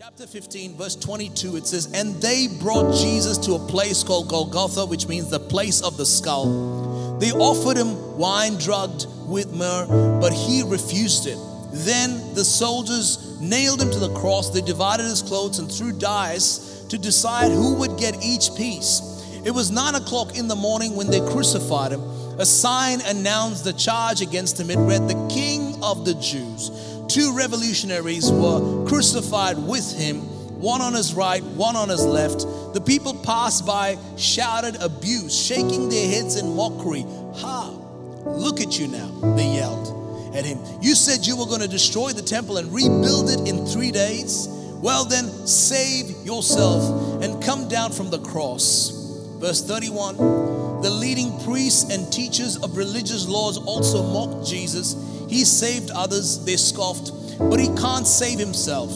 Chapter 15, verse 22, it says, And they brought Jesus to a place called Golgotha, which means the place of the skull. They offered him wine drugged with myrrh, but he refused it. Then the soldiers nailed him to the cross. They divided his clothes and threw dice to decide who would get each piece. It was nine o'clock in the morning when they crucified him. A sign announced the charge against him. It read, The King of the Jews. Two revolutionaries were crucified with him, one on his right, one on his left. The people passed by, shouted abuse, shaking their heads in mockery. Ha! Look at you now, they yelled at him. You said you were going to destroy the temple and rebuild it in three days? Well, then, save yourself and come down from the cross. Verse 31 The leading priests and teachers of religious laws also mocked Jesus. He saved others, they scoffed, but he can't save himself.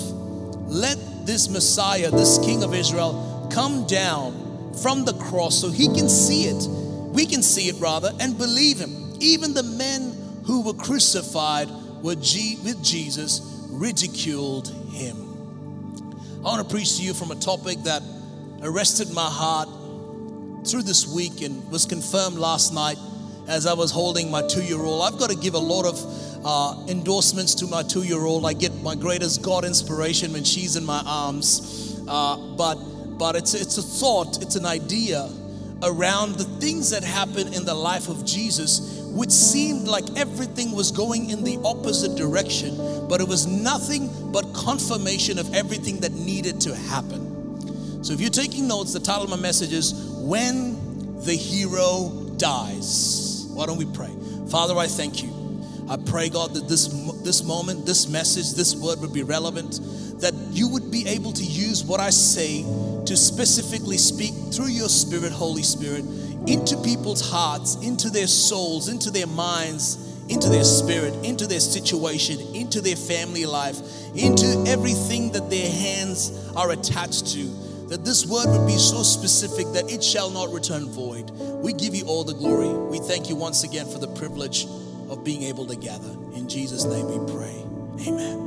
Let this Messiah, this King of Israel, come down from the cross so he can see it. We can see it rather and believe him. Even the men who were crucified were with Jesus ridiculed him. I want to preach to you from a topic that arrested my heart through this week and was confirmed last night as I was holding my two year old. I've got to give a lot of uh, endorsements to my two year old. I get my greatest God inspiration when she's in my arms. Uh, but but it's, it's a thought, it's an idea around the things that happen in the life of Jesus, which seemed like everything was going in the opposite direction, but it was nothing but confirmation of everything that needed to happen. So if you're taking notes, the title of my message is When the Hero Dies. Why don't we pray? Father, I thank you. I pray, God, that this, this moment, this message, this word would be relevant, that you would be able to use what I say to specifically speak through your Spirit, Holy Spirit, into people's hearts, into their souls, into their minds, into their spirit, into their situation, into their family life, into everything that their hands are attached to that this word would be so specific that it shall not return void. We give you all the glory. We thank you once again for the privilege of being able to gather. In Jesus' name we pray. Amen.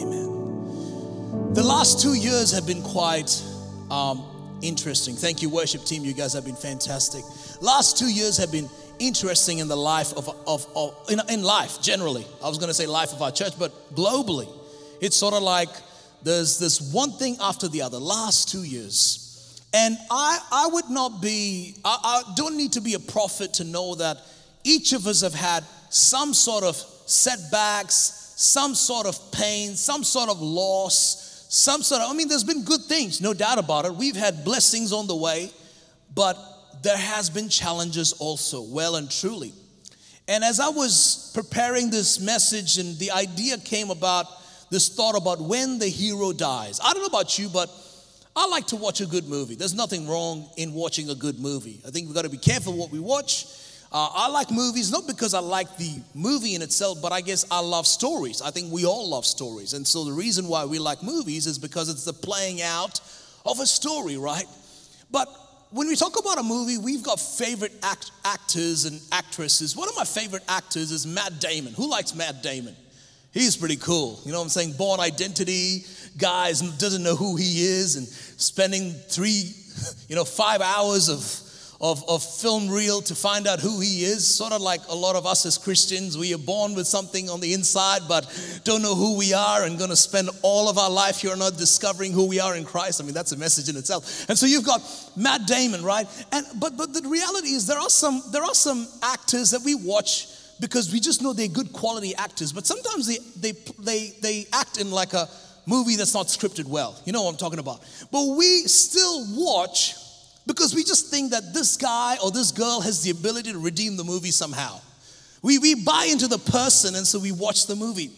Amen. The last two years have been quite um, interesting. Thank you, worship team. You guys have been fantastic. Last two years have been interesting in the life of, of, of in, in life generally. I was going to say life of our church, but globally, it's sort of like there's this one thing after the other, last two years. And I, I would not be, I, I don't need to be a prophet to know that each of us have had some sort of setbacks, some sort of pain, some sort of loss, some sort of, I mean, there's been good things, no doubt about it. We've had blessings on the way, but there has been challenges also, well and truly. And as I was preparing this message and the idea came about this thought about when the hero dies. I don't know about you, but I like to watch a good movie. There's nothing wrong in watching a good movie. I think we've got to be careful what we watch. Uh, I like movies not because I like the movie in itself, but I guess I love stories. I think we all love stories. And so the reason why we like movies is because it's the playing out of a story, right? But when we talk about a movie, we've got favorite act- actors and actresses. One of my favorite actors is Matt Damon. Who likes Matt Damon? He's pretty cool. You know what I'm saying? Bourne Identity, guys doesn't know who he is and spending three, you know, five hours of, of, of film reel to find out who he is. Sort of like a lot of us as Christians, we are born with something on the inside, but don't know who we are and to spend all of our life here not discovering who we are in Christ. I mean, that's a message in itself. And so you've got Matt Damon, right? And but but the reality is there are some there are some actors that we watch because we just know they're good quality actors, but sometimes they, they, they, they act in like a movie that's not scripted well. You know what I'm talking about. But we still watch because we just think that this guy or this girl has the ability to redeem the movie somehow. We, we buy into the person and so we watch the movie.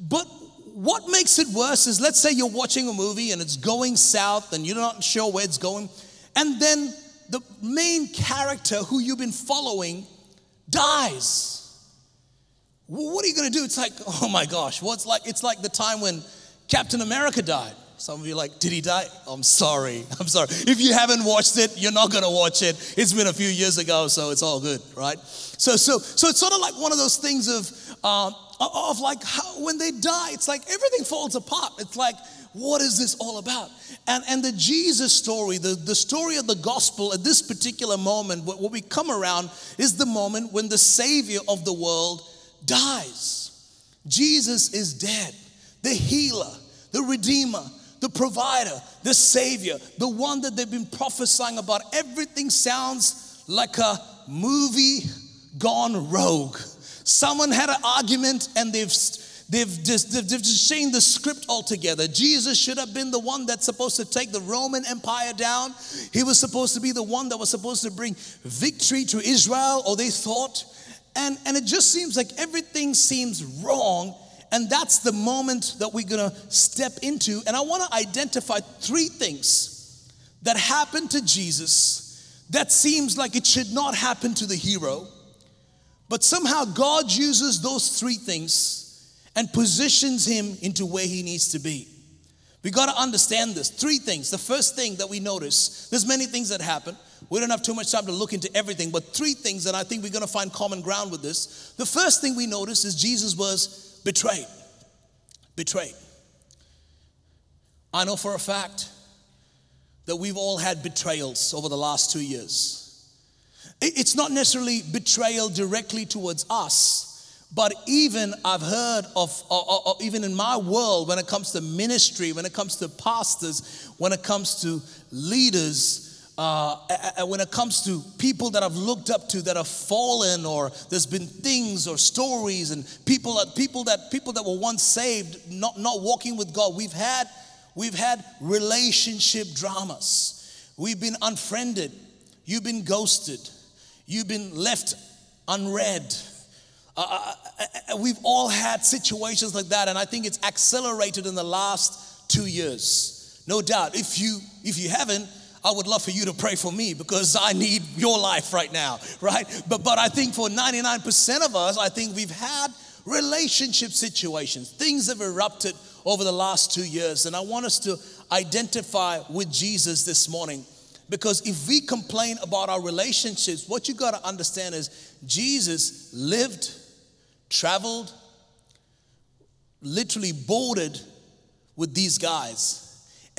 But what makes it worse is let's say you're watching a movie and it's going south and you're not sure where it's going, and then the main character who you've been following dies what are you going to do? It's like, oh my gosh, what's like, it's like the time when Captain America died. Some of you like, did he die? I'm sorry. I'm sorry. If you haven't watched it, you're not going to watch it. It's been a few years ago, so it's all good, right? So, so, so it's sort of like one of those things of, um, of like how, when they die, it's like everything falls apart. It's like what is this all about? And, and the Jesus story, the, the story of the gospel at this particular moment, what, what we come around is the moment when the Savior of the world dies. Jesus is dead, the healer, the redeemer, the provider, the savior, the one that they've been prophesying about. Everything sounds like a movie gone rogue. Someone had an argument and they've They've just, they've just changed the script altogether. Jesus should have been the one that's supposed to take the Roman Empire down. He was supposed to be the one that was supposed to bring victory to Israel, or they thought. And, and it just seems like everything seems wrong. And that's the moment that we're gonna step into. And I wanna identify three things that happened to Jesus that seems like it should not happen to the hero. But somehow God uses those three things and positions him into where he needs to be. We got to understand this. Three things. The first thing that we notice, there's many things that happen. We don't have too much time to look into everything, but three things that I think we're going to find common ground with this. The first thing we notice is Jesus was betrayed. Betrayed. I know for a fact that we've all had betrayals over the last two years. It's not necessarily betrayal directly towards us, but even I've heard of, of, of, even in my world, when it comes to ministry, when it comes to pastors, when it comes to leaders, uh, when it comes to people that I've looked up to that have fallen, or there's been things or stories, and people that people that people that were once saved, not not walking with God. We've had we've had relationship dramas. We've been unfriended. You've been ghosted. You've been left unread uh, uh, uh, we've all had situations like that, and I think it's accelerated in the last two years. No doubt. If you if you haven't, I would love for you to pray for me because I need your life right now, right? But but I think for 99% of us, I think we've had relationship situations, things have erupted over the last two years, and I want us to identify with Jesus this morning. Because if we complain about our relationships, what you got to understand is Jesus lived traveled, literally boarded with these guys.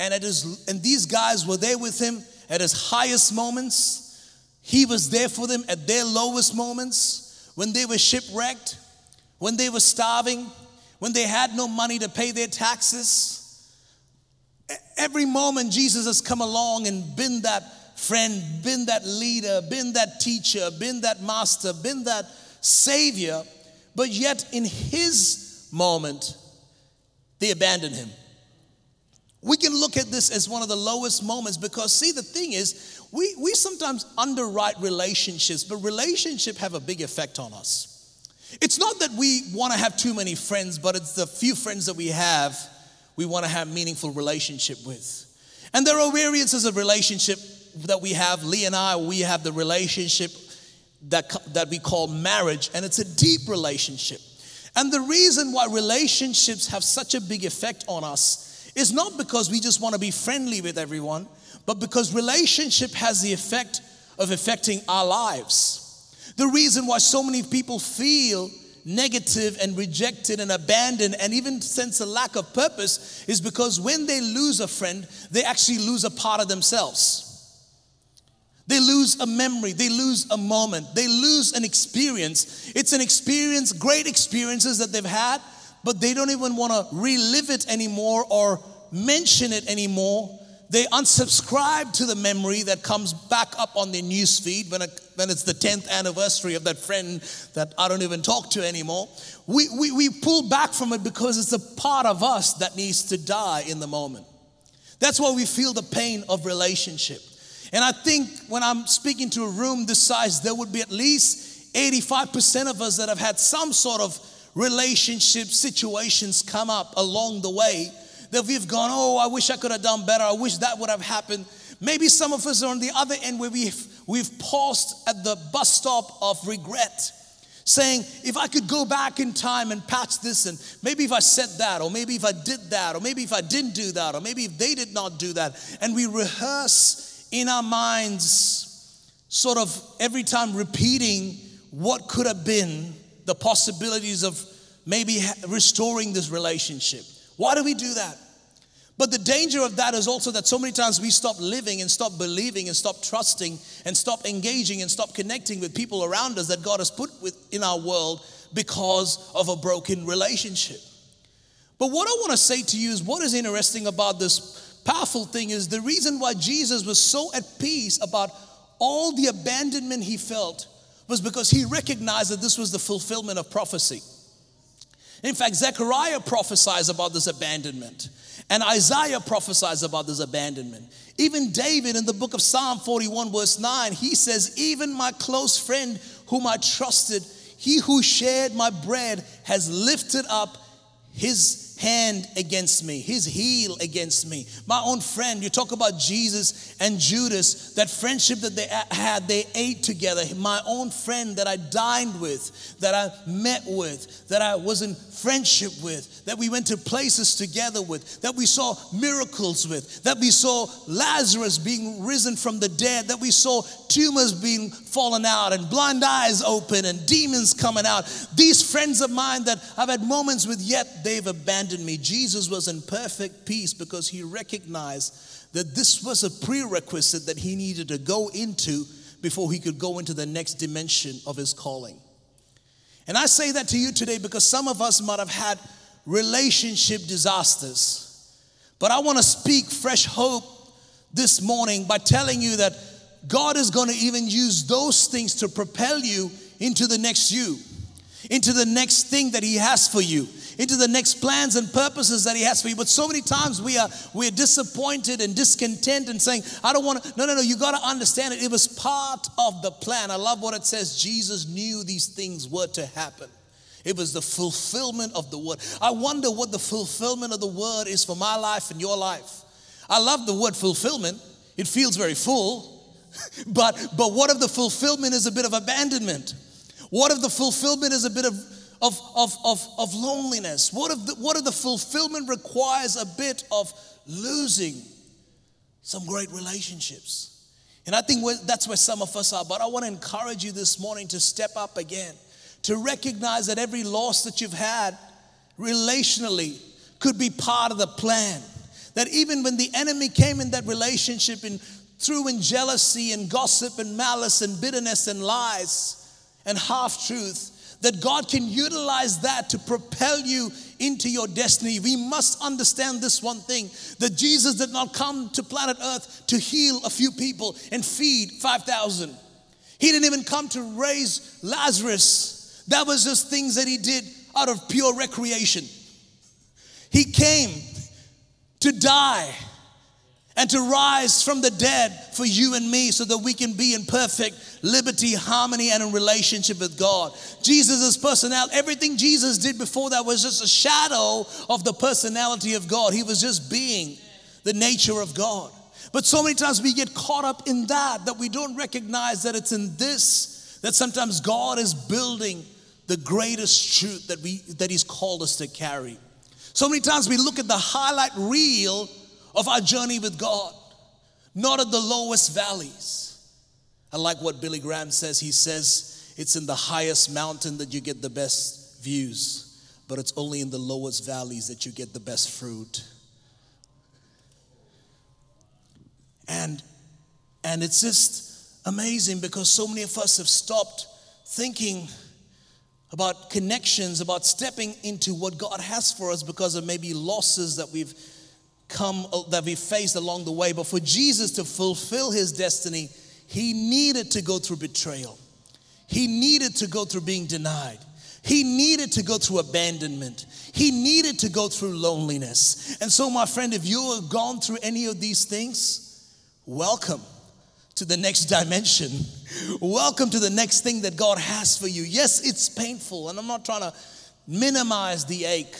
And, at his, and these guys were there with him at his highest moments. He was there for them at their lowest moments when they were shipwrecked, when they were starving, when they had no money to pay their taxes. Every moment Jesus has come along and been that friend, been that leader, been that teacher, been that master, been that savior but yet in his moment, they abandoned him. We can look at this as one of the lowest moments because, see, the thing is, we, we sometimes underwrite relationships, but relationships have a big effect on us. It's not that we want to have too many friends, but it's the few friends that we have we want to have meaningful relationship with. And there are variances of relationship that we have. Lee and I, we have the relationship that, that we call marriage, and it's a deep relationship. And the reason why relationships have such a big effect on us is not because we just want to be friendly with everyone, but because relationship has the effect of affecting our lives. The reason why so many people feel negative and rejected and abandoned and even sense a lack of purpose is because when they lose a friend, they actually lose a part of themselves. They lose a memory, they lose a moment, they lose an experience. It's an experience, great experiences that they've had, but they don't even want to relive it anymore or mention it anymore. They unsubscribe to the memory that comes back up on their newsfeed when, it, when it's the 10th anniversary of that friend that I don't even talk to anymore. We, we, we pull back from it because it's a part of us that needs to die in the moment. That's why we feel the pain of relationship. And I think when I'm speaking to a room this size, there would be at least 85% of us that have had some sort of relationship situations come up along the way that we've gone, oh, I wish I could have done better. I wish that would have happened. Maybe some of us are on the other end where we've, we've paused at the bus stop of regret, saying, if I could go back in time and patch this, and maybe if I said that, or maybe if I did that, or maybe if I didn't do that, or maybe if they did not do that, and we rehearse in our minds, sort of every time repeating what could have been the possibilities of maybe restoring this relationship. Why do we do that? But the danger of that is also that so many times we stop living and stop believing and stop trusting and stop engaging and stop connecting with people around us that God has put in our world because of a broken relationship. But what I want to say to you is what is interesting about this powerful thing is the reason why Jesus was so at peace about all the abandonment he felt was because he recognized that this was the fulfillment of prophecy. In fact, Zechariah prophesies about this abandonment, and Isaiah prophesies about this abandonment. Even David in the book of Psalm 41, verse 9, he says, Even my close friend whom I trusted, he who shared my bread, has lifted up his hand against me, his heel against me. My own friend, you talk about Jesus and Judas, that friendship that they had, they ate together. My own friend that I dined with, that I met with, that I was in friendship with, that we went to places together with, that we saw miracles with, that we saw Lazarus being risen from the dead, that we saw tumors being fallen out and blind eyes open and demons coming out. These friends of mine that I've had moments with, yet they've me. Jesus was in perfect peace because he recognized that this was a prerequisite that he needed to go into before he could go into the next dimension of his calling. And I say that to you today because some of us might have had relationship disasters. But I want to speak fresh hope this morning by telling you that God is going to even use those things to propel you into the next you, into the next thing that He has for you into the next plans and purposes that He has for you. But so many times we are we're disappointed and discontent and saying, I don't want to. No, no, no, you got to understand it. It was part of the plan. I love what it says. Jesus knew these things were to happen. It was the fulfillment of the word. I wonder what the fulfillment of the word is for my life and your life. I love the word fulfillment. It feels very full. But but what if the fulfillment is a bit of abandonment? What if the fulfillment is a bit of of, of, of, of loneliness? What if, the, what if the fulfillment requires a bit of losing some great relationships? And I think that's where some of us are. But I want to encourage you this morning to step up again, to recognize that every loss that you've had relationally could be part of the plan. That even when the enemy came in that relationship and threw in jealousy and gossip and malice and bitterness and lies and half truth, that God can utilize that to propel you into your destiny. We must understand this one thing that Jesus did not come to planet Earth to heal a few people and feed 5,000. He didn't even come to raise Lazarus. That was just things that he did out of pure recreation. He came to die and to rise from the dead for you and me so that we can be in perfect liberty, harmony, and in relationship with God. Jesus' personality, everything Jesus did before that was just a shadow of the personality of God. He was just being the nature of God. But so many times we get caught up in that that we don't recognize that it's in this that sometimes God is building the greatest truth that we that He's called us to carry. So many times we look at the highlight reel of our journey with God, not at the lowest valleys. I like what Billy Graham says. He says, It's in the highest mountain that you get the best views, but it's only in the lowest valleys that you get the best fruit. And, and it's just amazing because so many of us have stopped thinking about connections, about stepping into what God has for us because of maybe losses that we've come uh, that we faced along the way. But for Jesus to fulfill his destiny, he needed to go through betrayal. He needed to go through being denied. He needed to go through abandonment. He needed to go through loneliness. And so, my friend, if you have gone through any of these things, welcome to the next dimension. Welcome to the next thing that God has for you. Yes, it's painful, and I'm not trying to minimize the ache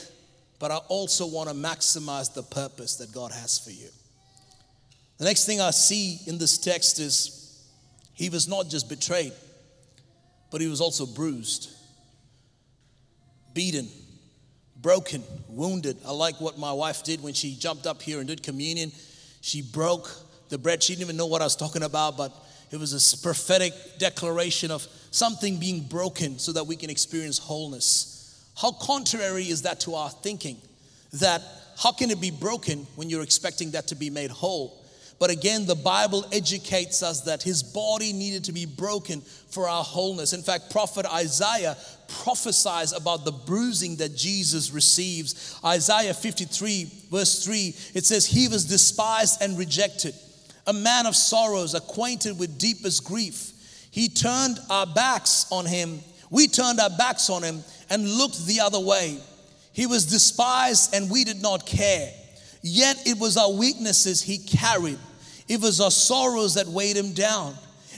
but I also want to maximize the purpose that God has for you. The next thing I see in this text is he was not just betrayed, but he was also bruised, beaten, broken, wounded. I like what my wife did when she jumped up here and did communion. She broke the bread. She didn't even know what I was talking about, but it was a prophetic declaration of something being broken so that we can experience wholeness. How contrary is that to our thinking? That how can it be broken when you're expecting that to be made whole? But again, the Bible educates us that his body needed to be broken for our wholeness. In fact, prophet Isaiah prophesies about the bruising that Jesus receives. Isaiah 53, verse 3, it says, He was despised and rejected, a man of sorrows, acquainted with deepest grief. He turned our backs on him. We turned our backs on him and looked the other way. He was despised and we did not care. Yet it was our weaknesses he carried. It was our sorrows that weighed him down.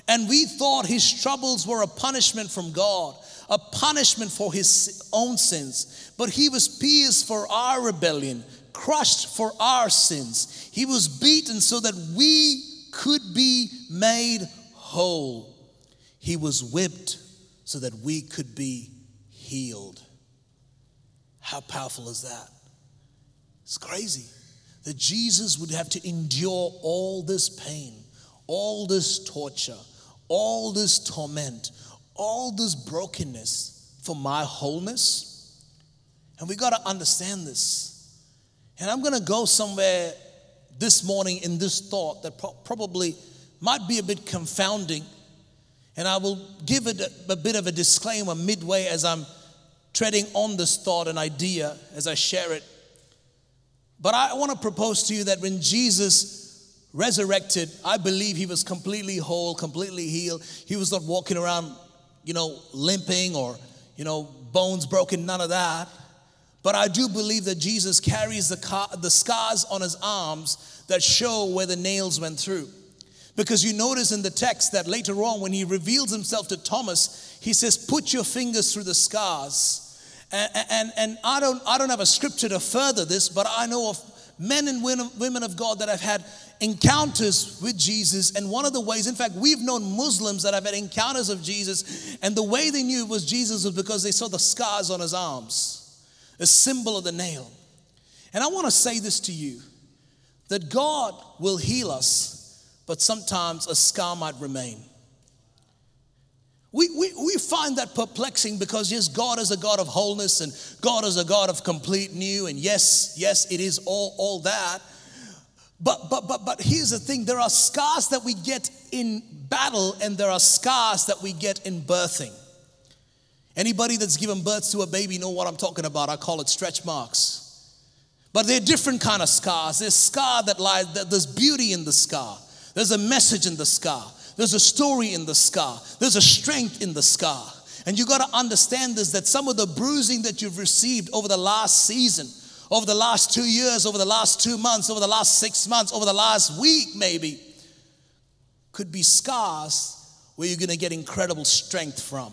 And we thought his troubles were a punishment from God, a punishment for his own sins. But he was pierced for our rebellion, crushed for our sins. He was beaten so that we could be made whole. He was whipped so that we could be healed. How powerful is that? It's crazy that Jesus would have to endure all this pain, all this torture, all this torment, all this brokenness for my wholeness. And we got to understand this. And I'm going to go somewhere this morning in this thought that pro- probably might be a bit confounding. And I will give it a, a bit of a disclaimer midway as I'm treading on this thought and idea as I share it. But I want to propose to you that when Jesus resurrected, I believe he was completely whole, completely healed. He was not walking around, you know, limping or, you know, bones broken, none of that. But I do believe that Jesus carries the, car, the scars on his arms that show where the nails went through. Because you notice in the text that later on, when he reveals himself to Thomas, he says, Put your fingers through the scars and, and, and I, don't, I don't have a scripture to further this, but I know of men and women of God that have had encounters with Jesus. And one of the ways, in fact, we've known Muslims that have had encounters of Jesus, and the way they knew it was Jesus was because they saw the scars on his arms, a symbol of the nail. And I want to say this to you that God will heal us, but sometimes a scar might remain. We, we, we find that perplexing because, yes, God is a God of wholeness and God is a God of complete new. And yes, yes, it is all, all that. But, but, but, but here's the thing there are scars that we get in battle, and there are scars that we get in birthing. Anybody that's given birth to a baby know what I'm talking about. I call it stretch marks. But they're different kind of scars. There's scar that lies, there's beauty in the scar. There's a message in the scar. There's a story in the scar, there's a strength in the scar. And you got to understand this that some of the bruising that you've received over the last season, over the last two years, over the last two months, over the last six months, over the last week, maybe, could be scars where you're going to get incredible strength from.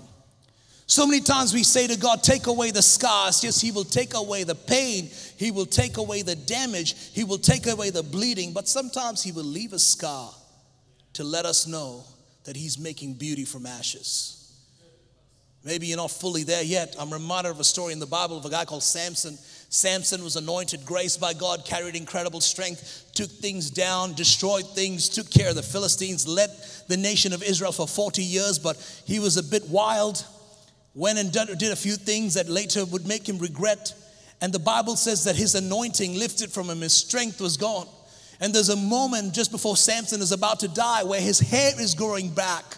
So many times we say to God, Take away the scars. Yes, He will take away the pain, He will take away the damage, He will take away the bleeding, but sometimes He will leave a scar to let us know that He's making beauty from ashes. Maybe you're not fully there yet. I'm reminded of a story in the Bible of a guy called Samson. Samson was anointed, graced by God, carried incredible strength, took things down, destroyed things, took care of the Philistines, led the nation of Israel for 40 years, but he was a bit wild, went and did a few things that later would make him regret. And the Bible says that his anointing lifted from him, his strength was gone. And there's a moment just before Samson is about to die where his hair is growing back,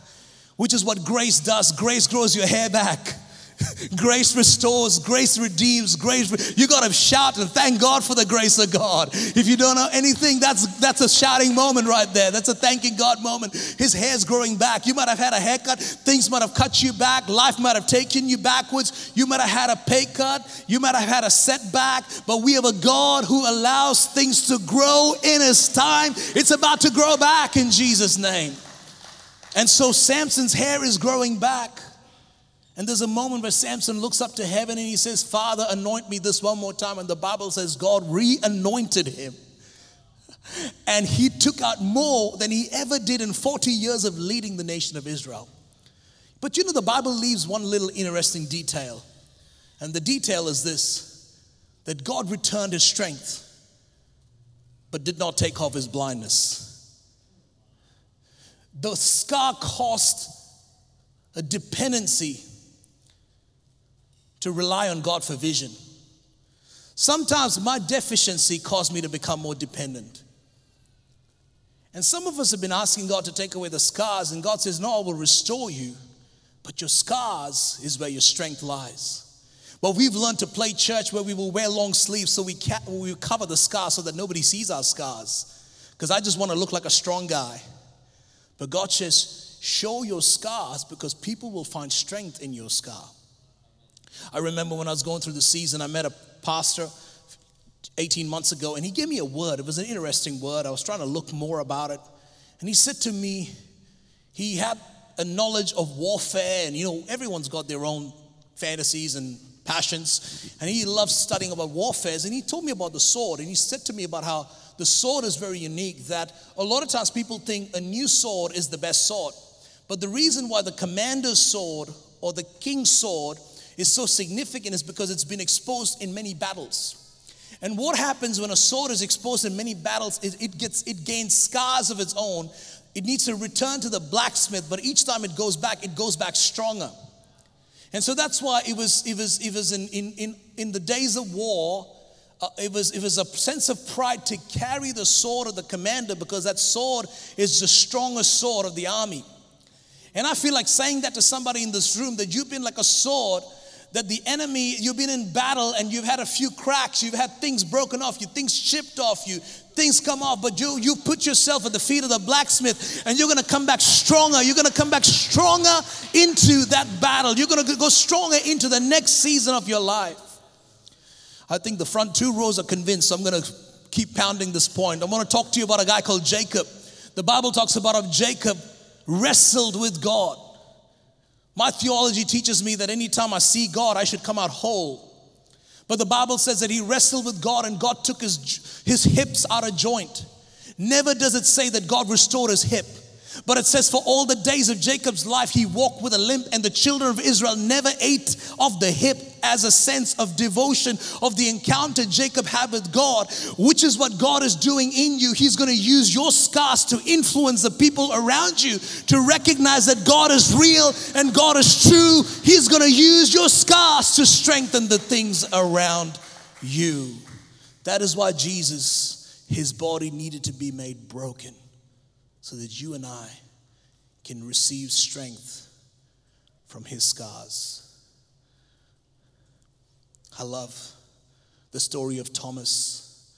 which is what grace does. Grace grows your hair back. grace restores, grace redeems, grace. You got to shout and thank God for the grace of God. If you don't know anything, that's that's a shouting moment right there. That's a thanking God moment. His hair's growing back. You might have had a haircut. Things might have cut you back. Life might have taken you backwards. You might have had a pay cut. You might have had a setback. But we have a God who allows things to grow in His time. It's about to grow back in Jesus' name. And so Samson's hair is growing back. And there's a moment where Samson looks up to heaven and he says, Father, anoint me this one more time. And the Bible says God re anointed him. And he took out more than he ever did in 40 years of leading the nation of Israel. But you know, the Bible leaves one little interesting detail. And the detail is this that God returned his strength, but did not take off his blindness. The scar cost a dependency to rely on God for vision. Sometimes my deficiency caused me to become more dependent. And some of us have been asking God to take away the scars, and God says, No, I will restore you. But your scars is where your strength lies. But we've learned to play church where we will wear long sleeves so we, ca- we cover the scars so that nobody sees our scars. Because I just want to look like a strong guy. But God says, show your scars because people will find strength in your scar. I remember when I was going through the season, I met a pastor 18 months ago, and he gave me a word. It was an interesting word. I was trying to look more about it. And he said to me, he had a knowledge of warfare, and you know, everyone's got their own fantasies and passions. And he loves studying about warfares. And he told me about the sword. And he said to me about how the sword is very unique, that a lot of times people think a new sword is the best sword. But the reason why the commander's sword or the king's sword is so significant is because it's been exposed in many battles. And what happens when a sword is exposed in many battles is it gets it gains scars of its own. It needs to return to the blacksmith, but each time it goes back, it goes back stronger. And so that's why it was, it was, it was in, in, in, in the days of war, uh, it, was, it was a sense of pride to carry the sword of the commander because that sword is the strongest sword of the army. And I feel like saying that to somebody in this room that you've been like a sword that the enemy, you've been in battle and you've had a few cracks, you've had things broken off, you things chipped off you, things come off, but you you put yourself at the feet of the blacksmith and you're gonna come back stronger. You're gonna come back stronger into that battle. You're gonna go stronger into the next season of your life. I think the front two rows are convinced, so I'm gonna keep pounding this point. I wanna talk to you about a guy called Jacob. The Bible talks about how Jacob wrestled with God. My theology teaches me that anytime I see God, I should come out whole. But the Bible says that he wrestled with God and God took his, his hips out of joint. Never does it say that God restored his hip. But it says, for all the days of Jacob's life, he walked with a limp, and the children of Israel never ate of the hip as a sense of devotion of the encounter Jacob had with God, which is what God is doing in you. He's going to use your scars to influence the people around you to recognize that God is real and God is true. He's going to use your scars to strengthen the things around you. That is why Jesus, his body needed to be made broken so that you and I can receive strength from his scars. I love the story of Thomas.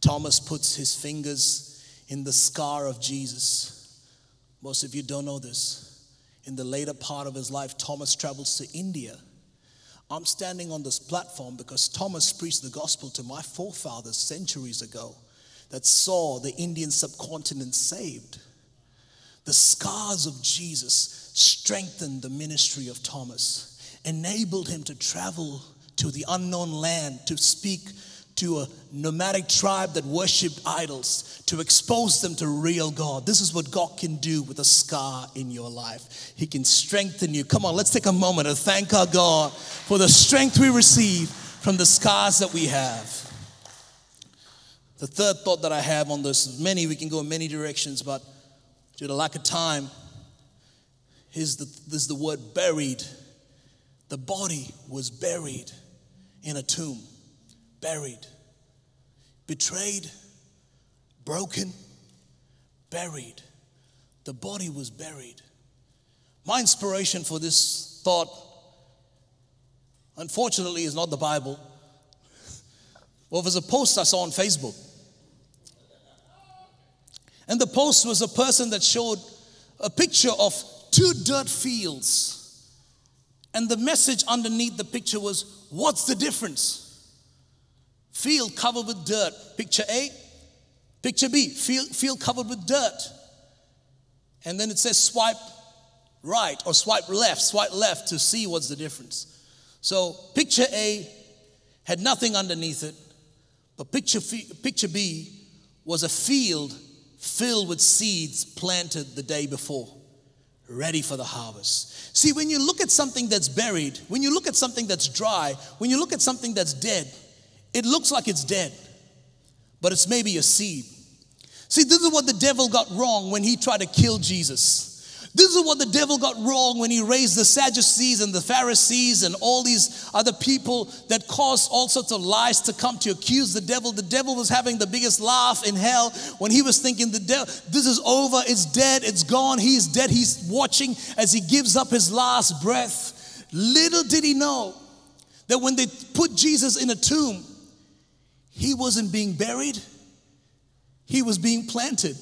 Thomas puts his fingers in the scar of Jesus. Most of you don't know this. In the later part of his life, Thomas travels to India. I'm standing on this platform because Thomas preached the gospel to my forefathers centuries ago that saw the Indian subcontinent saved. The scars of Jesus strengthened the ministry of Thomas, enabled him to travel to the unknown land, to speak to a nomadic tribe that worshiped idols, to expose them to real God. This is what God can do with a scar in your life. He can strengthen you. Come on, let's take a moment to thank our God for the strength we receive from the scars that we have. The third thought that I have on this, many, we can go in many directions, but due to lack of time, here's the, this is the word buried. The body was buried in a tomb, buried, betrayed, broken, buried. The body was buried. My inspiration for this thought, unfortunately, is not the Bible. Well, there's a post I saw on Facebook. And the post was a person that showed a picture of two dirt fields. And the message underneath the picture was, What's the difference? Field covered with dirt. Picture A. Picture B. Field, field covered with dirt. And then it says, Swipe right or swipe left, swipe left to see what's the difference. So picture A had nothing underneath it, but picture, picture B was a field filled with seeds planted the day before, ready for the harvest. See, when you look at something that's buried, when you look at something that's dry, when you look at something that's dead, it looks like it's dead, but it's maybe a seed. See, this is what the devil got wrong when he tried to kill Jesus. This is what the devil got wrong when he raised the Sadducees and the Pharisees and all these other people that caused all sorts of lies to come to accuse the devil. The devil was having the biggest laugh in hell when he was thinking, the devil, this is over, it's dead, it's gone, he's dead. He's watching as he gives up his last breath. Little did he know that when they put Jesus in a tomb, he wasn't being buried, he was being planted.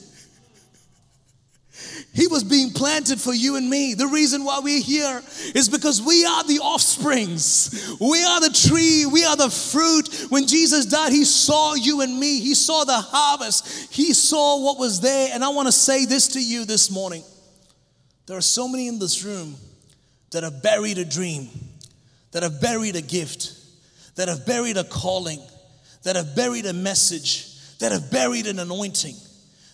He was being planted for you and me. The reason why we're here is because we are the offsprings. We are the tree. We are the fruit. When Jesus died, He saw you and me. He saw the harvest. He saw what was there. And I want to say this to you this morning. There are so many in this room that have buried a dream, that have buried a gift, that have buried a calling, that have buried a message, that have buried an anointing,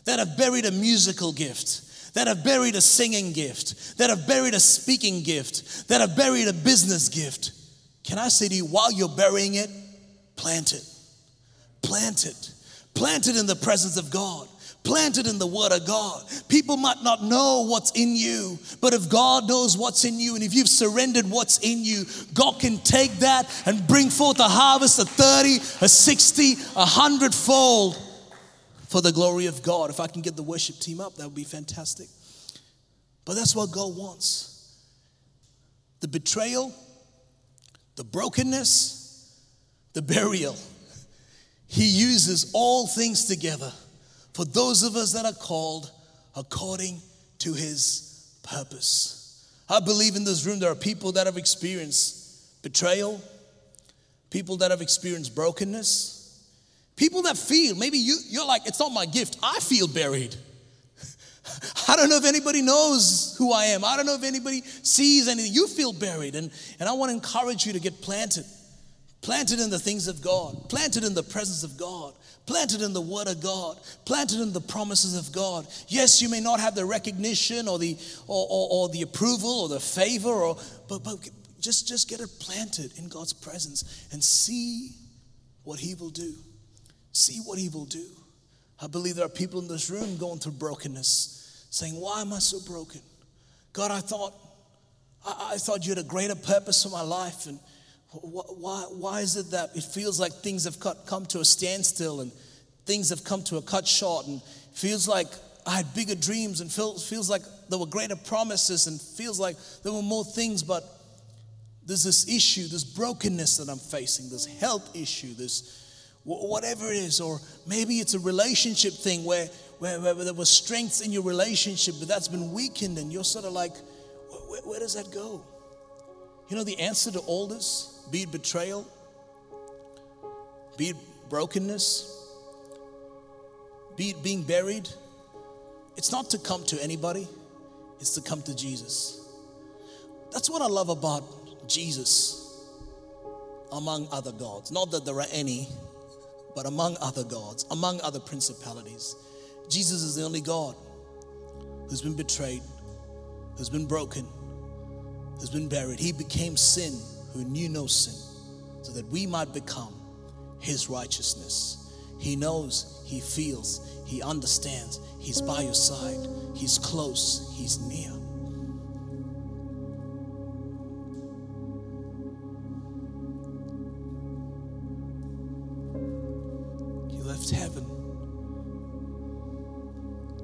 that have buried a musical gift that have buried a singing gift, that have buried a speaking gift, that have buried a business gift. Can I say to you, while you're burying it, plant it. Plant it. Plant it in the presence of God. Plant it in the Word of God. People might not know what's in you, but if God knows what's in you and if you've surrendered what's in you, God can take that and bring forth a harvest of 30, a 60, a hundredfold for the glory of God. If I can get the worship team up, that would be fantastic. But that's what God wants the betrayal, the brokenness, the burial. He uses all things together for those of us that are called according to his purpose. I believe in this room there are people that have experienced betrayal, people that have experienced brokenness, People that feel, maybe you, you're like, it's not my gift. I feel buried. I don't know if anybody knows who I am. I don't know if anybody sees anything. You feel buried. And, and I want to encourage you to get planted. Planted in the things of God, planted in the presence of God, planted in the Word of God, planted in the promises of God. Yes, you may not have the recognition or the or, or, or the approval or the favor, or but, but just, just get it planted in God's presence and see what He will do. See what he will do. I believe there are people in this room going through brokenness, saying, Why am I so broken? God, I thought, I, I thought you had a greater purpose for my life. And why, why is it that it feels like things have cut, come to a standstill and things have come to a cut short and feels like I had bigger dreams and feels, feels like there were greater promises and feels like there were more things, but there's this issue, this brokenness that I'm facing, this health issue, this whatever it is, or maybe it's a relationship thing where, where, where there was strength in your relationship, but that's been weakened, and you're sort of like, where, where does that go? You know, the answer to all this, be it betrayal, be it brokenness, be it being buried, it's not to come to anybody, it's to come to Jesus. That's what I love about Jesus among other gods. Not that there are any, but among other gods, among other principalities. Jesus is the only God who's been betrayed, who's been broken, who's been buried. He became sin who knew no sin so that we might become his righteousness. He knows, he feels, he understands. He's by your side, he's close, he's near. Left heaven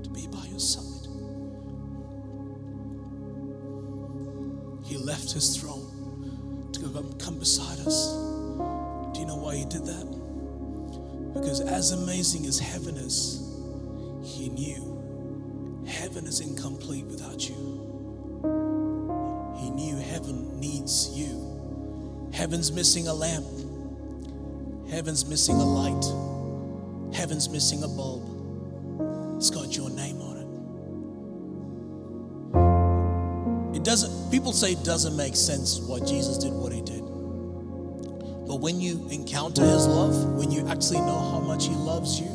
to be by your side. He left his throne to come beside us. Do you know why he did that? Because as amazing as heaven is, he knew heaven is incomplete without you. He knew heaven needs you. Heaven's missing a lamp. Heaven's missing a light. Heaven's missing a bulb. It's got your name on it. It doesn't, people say it doesn't make sense why Jesus did what he did. But when you encounter his love, when you actually know how much he loves you,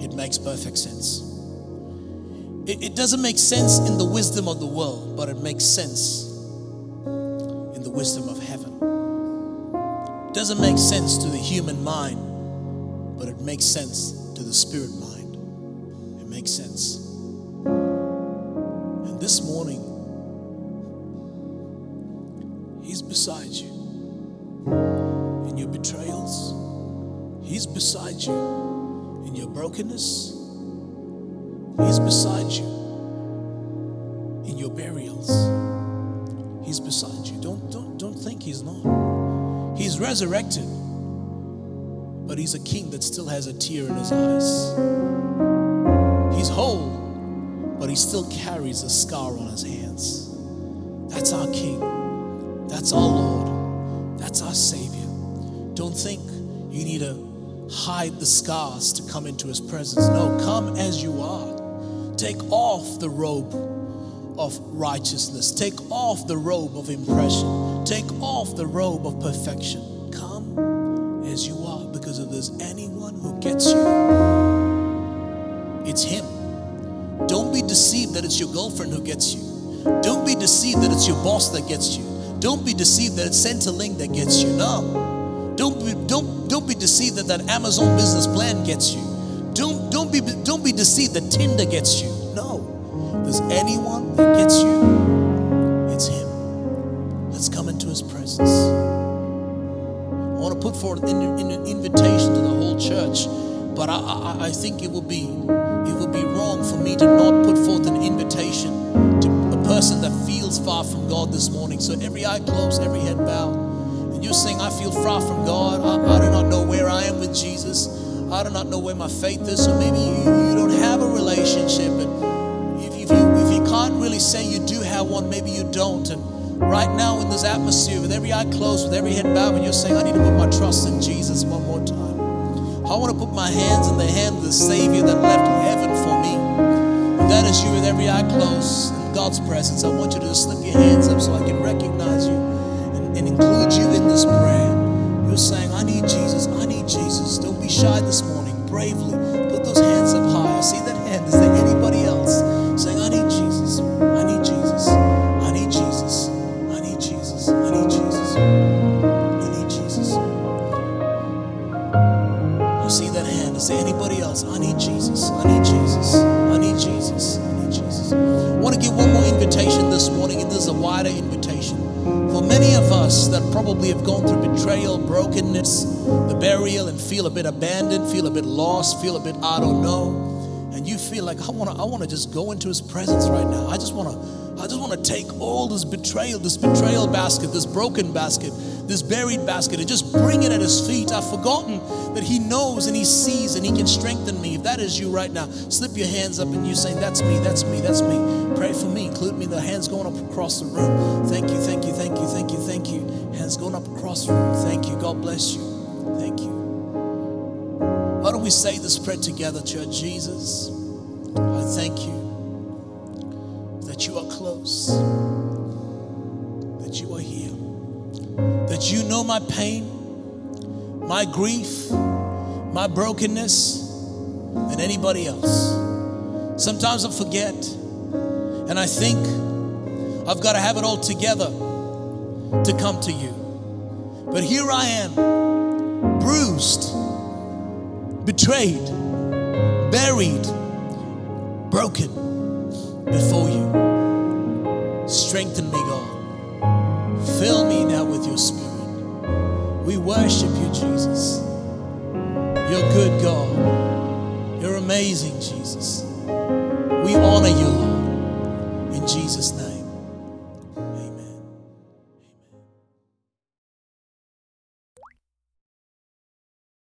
it makes perfect sense. It, it doesn't make sense in the wisdom of the world, but it makes sense in the wisdom of heaven. It doesn't make sense to the human mind, but it makes sense to the spirit mind. It makes sense. And this morning, He's beside you in your betrayals, He's beside you in your brokenness, He's beside you in your burials. He's beside you. Don't, don't, don't think he's not. He's resurrected but he's a king that still has a tear in his eyes. He's whole, but he still carries a scar on his hands. That's our king. That's our Lord. That's our Savior. Don't think you need to hide the scars to come into his presence. No, come as you are. Take off the robe of righteousness. Take off the robe of impression. Take off the robe of perfection. Gets you, it's Him. Don't be deceived that it's your girlfriend who gets you. Don't be deceived that it's your boss that gets you. Don't be deceived that it's Centrelink that gets you. No. Don't be, don't, don't be deceived that that Amazon business plan gets you. Don't, don't, be, don't be deceived that Tinder gets you. No. If there's anyone that gets you, it's Him. Let's come into His presence. I want to put forth an, but I, I, I think it will be it will be wrong for me to not put forth an invitation to a person that feels far from God this morning. So every eye closed, every head bowed, and you're saying, "I feel far from God. I, I do not know where I am with Jesus." I do not know where my faith is, so maybe you, you don't have a relationship. And if, if, you, if you can't really say you do have one, maybe you don't. And right now in this atmosphere, with every eye closed, with every head bowed, and you're saying, I need to put my trust in Jesus one more. I want to put my hands in the hand of the Savior that left heaven for me. That is you with every eye closed in God's presence, I want you to just slip your hands up so I can recognize you and, and include you in this prayer. You're saying, I need Jesus, I need Jesus. Don't be shy this morning. Bravely put those hands up high. I see that hand. Is there probably have gone through betrayal, brokenness, the burial, and feel a bit abandoned, feel a bit lost, feel a bit I don't know, and you feel like I want to, I want to just go into His presence right now. I just want to, I just want to take all this betrayal, this betrayal basket, this broken basket, this buried basket, and just bring it at His feet. I've forgotten that He knows and He sees and He can strengthen me. If that is you right now, slip your hands up and you saying, "That's me, that's me, that's me." Pray for me. Include me. The hands going up across the room. Thank you, thank you, thank you, thank you, thank you. Hands going up across the room. Thank you. God bless you. Thank you. Why don't we say this prayer together, church? Jesus, I thank you that you are close, that you know my pain, my grief, my brokenness than anybody else. Sometimes I forget and I think I've got to have it all together to come to you. But here I am, bruised, betrayed, buried, broken before you. Strengthen me, God. Fill me with your spirit. We worship you, Jesus. You're good, God. You're amazing, Jesus. We honor you, Lord. In Jesus' name.